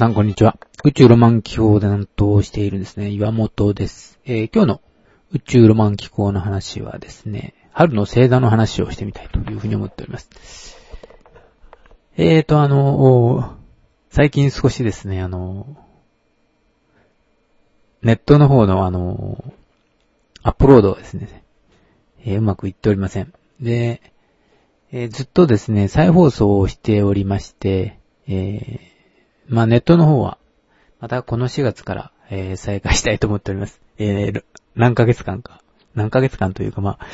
さんこんにちは。宇宙ロマン機構で担当しているんですね、岩本です。えー今日の宇宙ロマン機構の話はですね、春の星座の話をしてみたいというふうに思っております。えーと、あの、最近少しですね、あの、ネットの方のあの、アップロードがですね、えーうまくいっておりません。で、えーずっとですね、再放送をしておりまして、えーまあネットの方は、またこの4月から、えー再開したいと思っております。えー何ヶ月間か。何ヶ月間というか、まあ、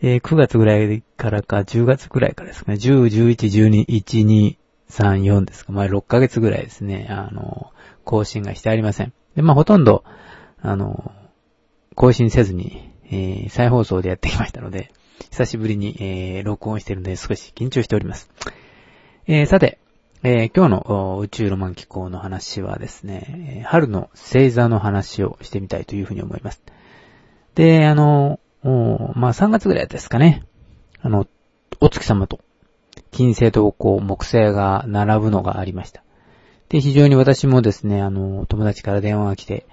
えー9月ぐらいからか、10月ぐらいからですかね。10、11、12、1、2、3、4ですか。まあ6ヶ月ぐらいですね。あの、更新がしてありません。で、まあほとんど、あの、更新せずに、えー再放送でやってきましたので、久しぶりに、えー録音してるので少し緊張しております。えーさて、えー今日の宇宙ロマン機構の話はですね、春の星座の話をしてみたいというふうに思います。で、あの、まあ3月ぐらいですかね、あの、お月様と金星とこう木星が並ぶのがありました。で、非常に私もですね、あの、友達から電話が来て、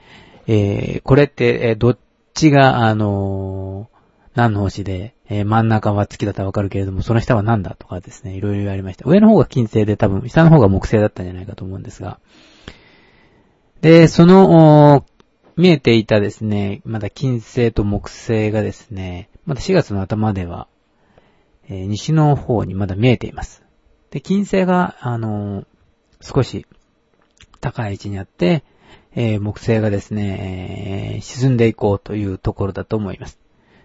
えーこれって、えどっちが、あの何の星で、えー真ん中は月だったらわかるけれども、その下は何だとかですね、いろいろ言われました。上の方が金星で多分、下の方が木星だったんじゃないかと思うんですが。で、その、見えていたですね、まだ金星と木星がですね、まだ4月の頭では、えー西の方にまだ見えています。で、金星が、あの少し高い位置にあって、えー木星がですね、え沈んでいこうというところだと思います。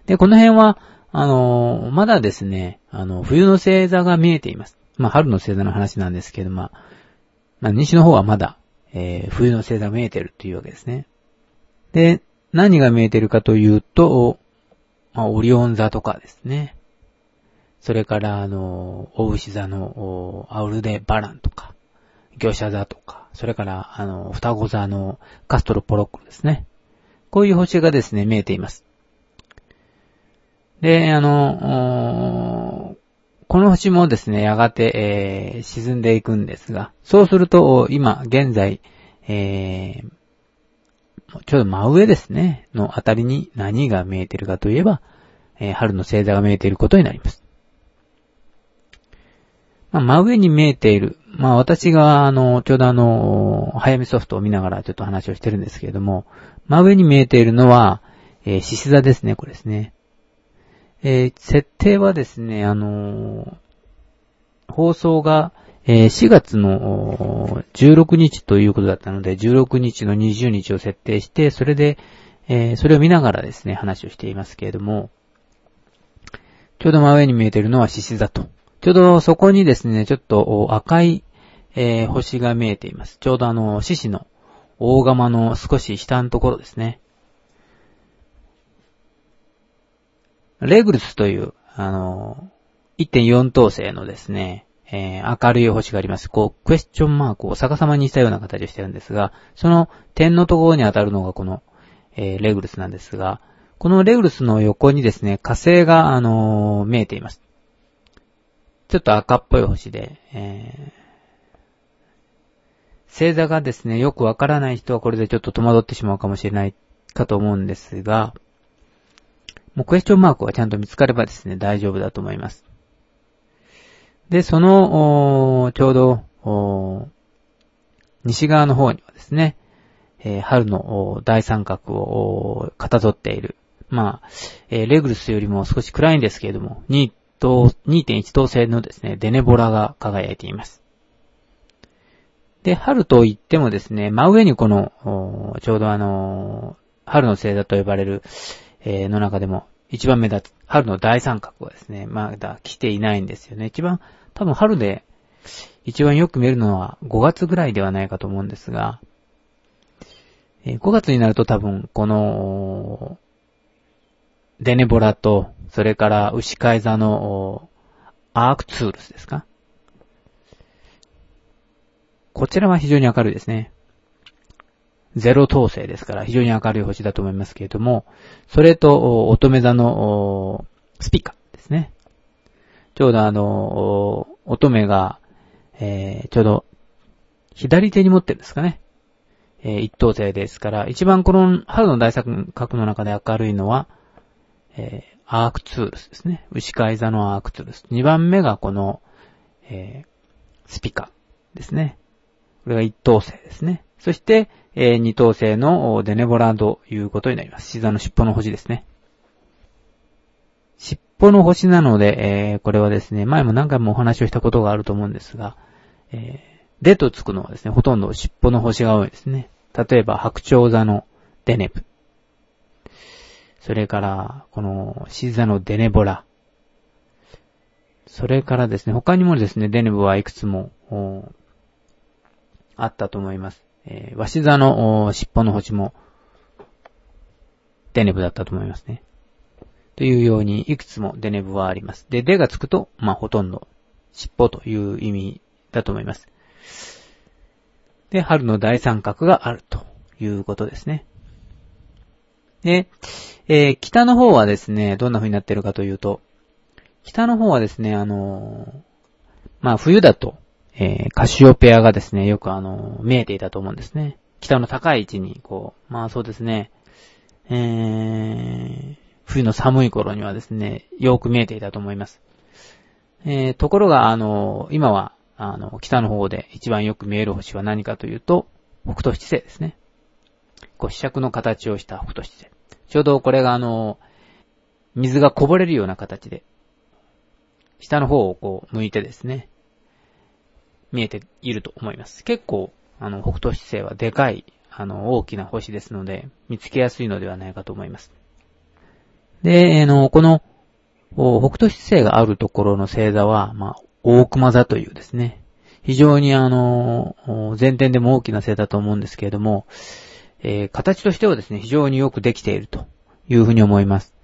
で、この辺は、あのまだですね、あの、冬の星座が見えています。まあ、春の星座の話なんですけど、まあ、まあ、西の方はまだ、えー冬の星座が見えてるというわけですね。で、何が見えてるかというと、まあ、オリオン座とかですね。それから、あの、大牛座の、アウルデ・バランとか、魚舎座とか、それから、あの、双子座のカストロ・ポロッコですね。こういう星がですね、見えています。で、あの、この星もですね、やがて、えー沈んでいくんですが、そうすると、今、現在、えーちょうど真上ですね、のあたりに何が見えているかといえば、えー春の星座が見えていることになります。まあ、真上に見えている。まあ、私が、あの、ちょうどあの、早見ソフトを見ながらちょっと話をしてるんですけれども、真上に見えているのは、えー獅子座ですね、これですね。えー設定はですね、あのー放送が、えー4月の16日ということだったので、16日の20日を設定して、それで、えーそれを見ながらですね、話をしていますけれども、ちょうど真上に見えているのは獅子座と。ちょうどそこにですね、ちょっと赤い、えー星が見えています。ちょうどあの、獅子の大釜の少し下のところですね。レグルスという、あの、1.4等星のですね、えー明るい星があります。こう、クエスチョンマークを逆さまにしたような形をしてるんですが、その点のところに当たるのがこの、えーレグルスなんですが、このレグルスの横にですね、火星が、あのー見えています。ちょっと赤っぽい星で、えー星座がですね、よくわからない人はこれでちょっと戸惑ってしまうかもしれないかと思うんですが、もうクエスチョンマークがちゃんと見つかればですね、大丈夫だと思います。で、その、ちょうど、西側の方にはですね、えー春の大三角をかたどっている。まあ、えーレグルスよりも少し暗いんですけれども、2.1等星のですね、デネボラが輝いています。で、春と言ってもですね、真上にこの、ちょうどあの春の星座と呼ばれる、えーの中でも一番目立つ春の大三角はですね、まだ来ていないんですよね。一番、多分春で一番よく見えるのは5月ぐらいではないかと思うんですが、えー5月になると多分この、デネボラと、それから牛飼い座のアークツールスですか？こちらは非常に明るいですね。ゼロ等星ですから非常に明るい星だと思いますけれども、それと、乙女座のスピカですね。ちょうどあの、乙女が、えーちょうど左手に持ってるんですかね。えー、一等星ですから、一番この春の大作角の中で明るいのは、えー、アークツールスですね。牛飼い座のアークツールス。二番目がこの、えー、スピカですね。これが一等星ですね。そして、えー、二等星のデネボラということになります。シザの尻尾の星ですね。尻尾の星なので、えー、これはですね、前も何回もお話をしたことがあると思うんですが、えー、でとつくのはですね、ほとんど尻尾の星が多いですね。例えば、白鳥座のデネブ。それから、この、シ座のデネボラ。それからですね、他にもですね、デネブはいくつも、あったと思います。えー、ワシ座の尻尾の星も、デネブだったと思いますね。というように、いくつもデネブはあります。で、デがつくと、まあ、ほとんど、尻尾という意味だと思います。で、春の大三角があるということですね。で、えー、北の方はですね、どんな風になってるかというと、北の方はですね、あのー、まあ、冬だと、えー、カシオペアがですね、よくあの、見えていたと思うんですね。北の高い位置に、こう、まあそうですね、えー、冬の寒い頃にはですね、よく見えていたと思います。えー、ところが、あの、今は、あの、北の方で一番よく見える星は何かというと、北斗七星ですね。こう、四尺の形をした北斗七星。ちょうどこれがあの、水がこぼれるような形で、下の方をこう、向いてですね、見えていると思います。結構、あの、北斗七星はでかい、あの、大きな星ですので、見つけやすいのではないかと思います。で、あの、この、北斗七星があるところの星座は、まあ、大熊座というですね、非常にあの、前転でも大きな星だと思うんですけれども、えー、形としてはですね、非常によくできているというふうに思います。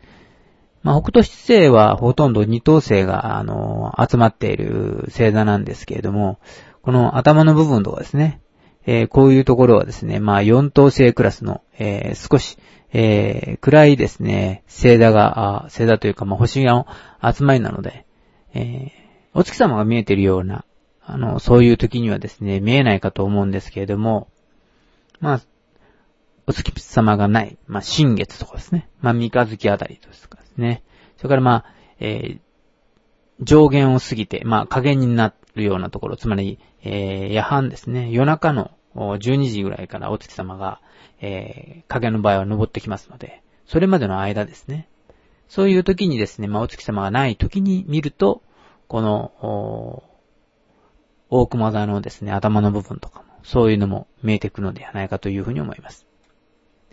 まあ、北斗七星はほとんど二等星が、あの、集まっている星座なんですけれども、この頭の部分とかですね、えー、こういうところはですね、まあ、四等星クラスの、えー、少し、えー、暗いですね、星座が、星座というか、まあ、星が集まりなので、えお月様が見えているような、あの、そういう時にはですね、見えないかと思うんですけれども、まあ、お月様がない、まあ、新月とかですね。まあ、三日月あたりとかですね。それからまあ、えー、上限を過ぎて、まあ、加減になるようなところ、つまり、えー、夜半ですね。夜中の12時ぐらいからお月様が、えー、影の場合は登ってきますので、それまでの間ですね。そういう時にですね、まあ、お月様がない時に見ると、この、大熊座のですね、頭の部分とかも、そういうのも見えてくるのではないかというふうに思います。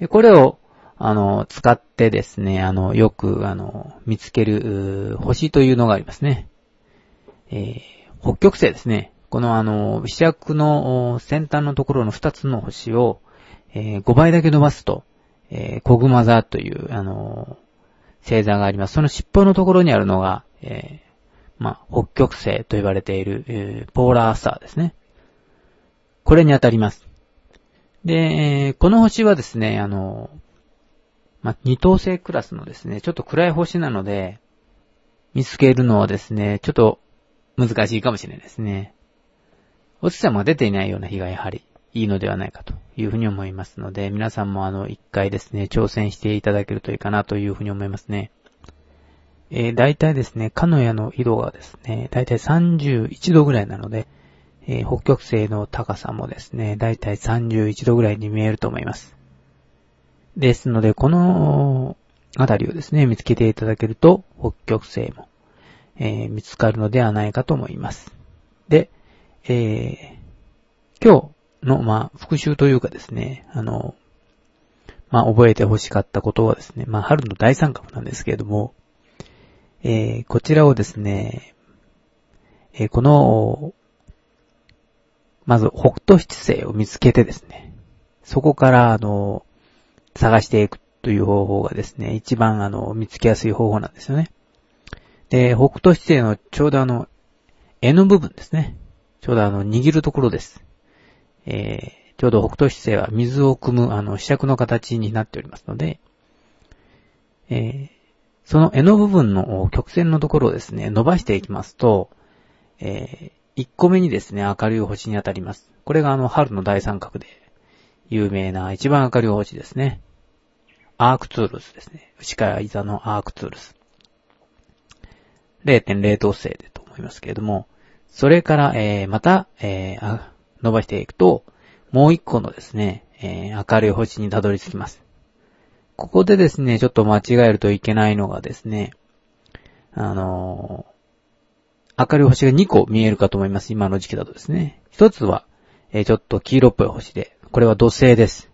で、これを、あの、使ってですね、あの、よく、あの、見つける、星というのがありますね。えー、北極星ですね。このあの、飛尺の先端のところの2つの星を、えー、5倍だけ伸ばすと、えー、小熊座という、あの、星座があります。その尻尾のところにあるのが、えまあ、北極星と言われている、えー、ポーラースターですね。これに当たります。で、この星はですね、あの、ま、二等星クラスのですね、ちょっと暗い星なので、見つけるのはですね、ちょっと難しいかもしれないですね。お月様が出ていないような日がやはりいいのではないかというふうに思いますので、皆さんもあの、一回ですね、挑戦していただけるといいかなというふうに思いますね。えー、大体ですね、カノヤの色がですね、大体31度ぐらいなので、えー、北極星の高さもですね、大体31度ぐらいに見えると思います。ですので、このあたりをですね、見つけていただけると、北極星も、えー、見つかるのではないかと思います。で、えー、今日の、まあ、復習というかですね、あの、まあ、覚えて欲しかったことはですね、まあ、春の大三角なんですけれども、えー、こちらをですね、えー、この、まず北斗七星を見つけてですね、そこから、あの、探していくという方法がですね、一番あの、見つけやすい方法なんですよね。で、北斗七星のちょうどあの、絵の部分ですね。ちょうどあの、握るところです。えー、ちょうど北斗七星は水を汲むあの、四尺の形になっておりますので、えー、その絵の部分の曲線のところをですね、伸ばしていきますと、えー、1個目にですね、明るい星に当たります。これがあの、春の大三角で、有名な一番明るい星ですね。アークツールスですね。牛川イザのアークツールス。0.0等星でと思いますけれども、それから、えー、また、えー、伸ばしていくと、もう一個のですね、えー、明るい星にたどり着きます。ここでですね、ちょっと間違えるといけないのがですね、あの、明るい星が2個見えるかと思います。今の時期だとですね。一つは、えー、ちょっと黄色っぽい星で、これは土星です。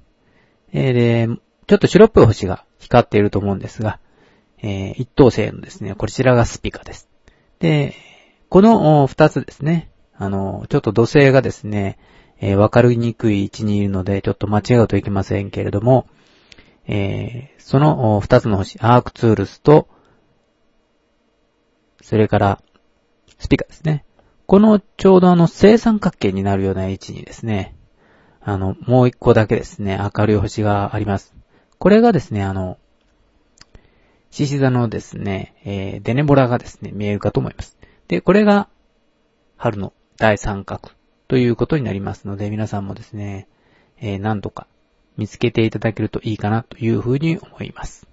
えー、で、ちょっと白っぽい星が光っていると思うんですが、えー、一等星のですね、こちらがスピカです。で、この二つですね、あの、ちょっと土星がですね、えー、わかりにくい位置にいるので、ちょっと間違うといけませんけれども、えー、その二つの星、アークツールスと、それから、スピーカーですね。このちょうどあの正三角形になるような位置にですね、あの、もう一個だけですね、明るい星があります。これがですね、あの、獅子座のですね、えー、デネボラがですね、見えるかと思います。で、これが、春の大三角ということになりますので、皆さんもですね、えー、何度か見つけていただけるといいかなというふうに思います。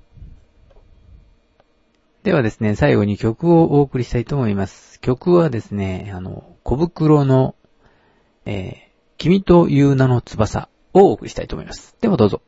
ではですね、最後に曲をお送りしたいと思います。曲はですね、あの、小袋の、えー、君という名の翼をお送りしたいと思います。ではどうぞ。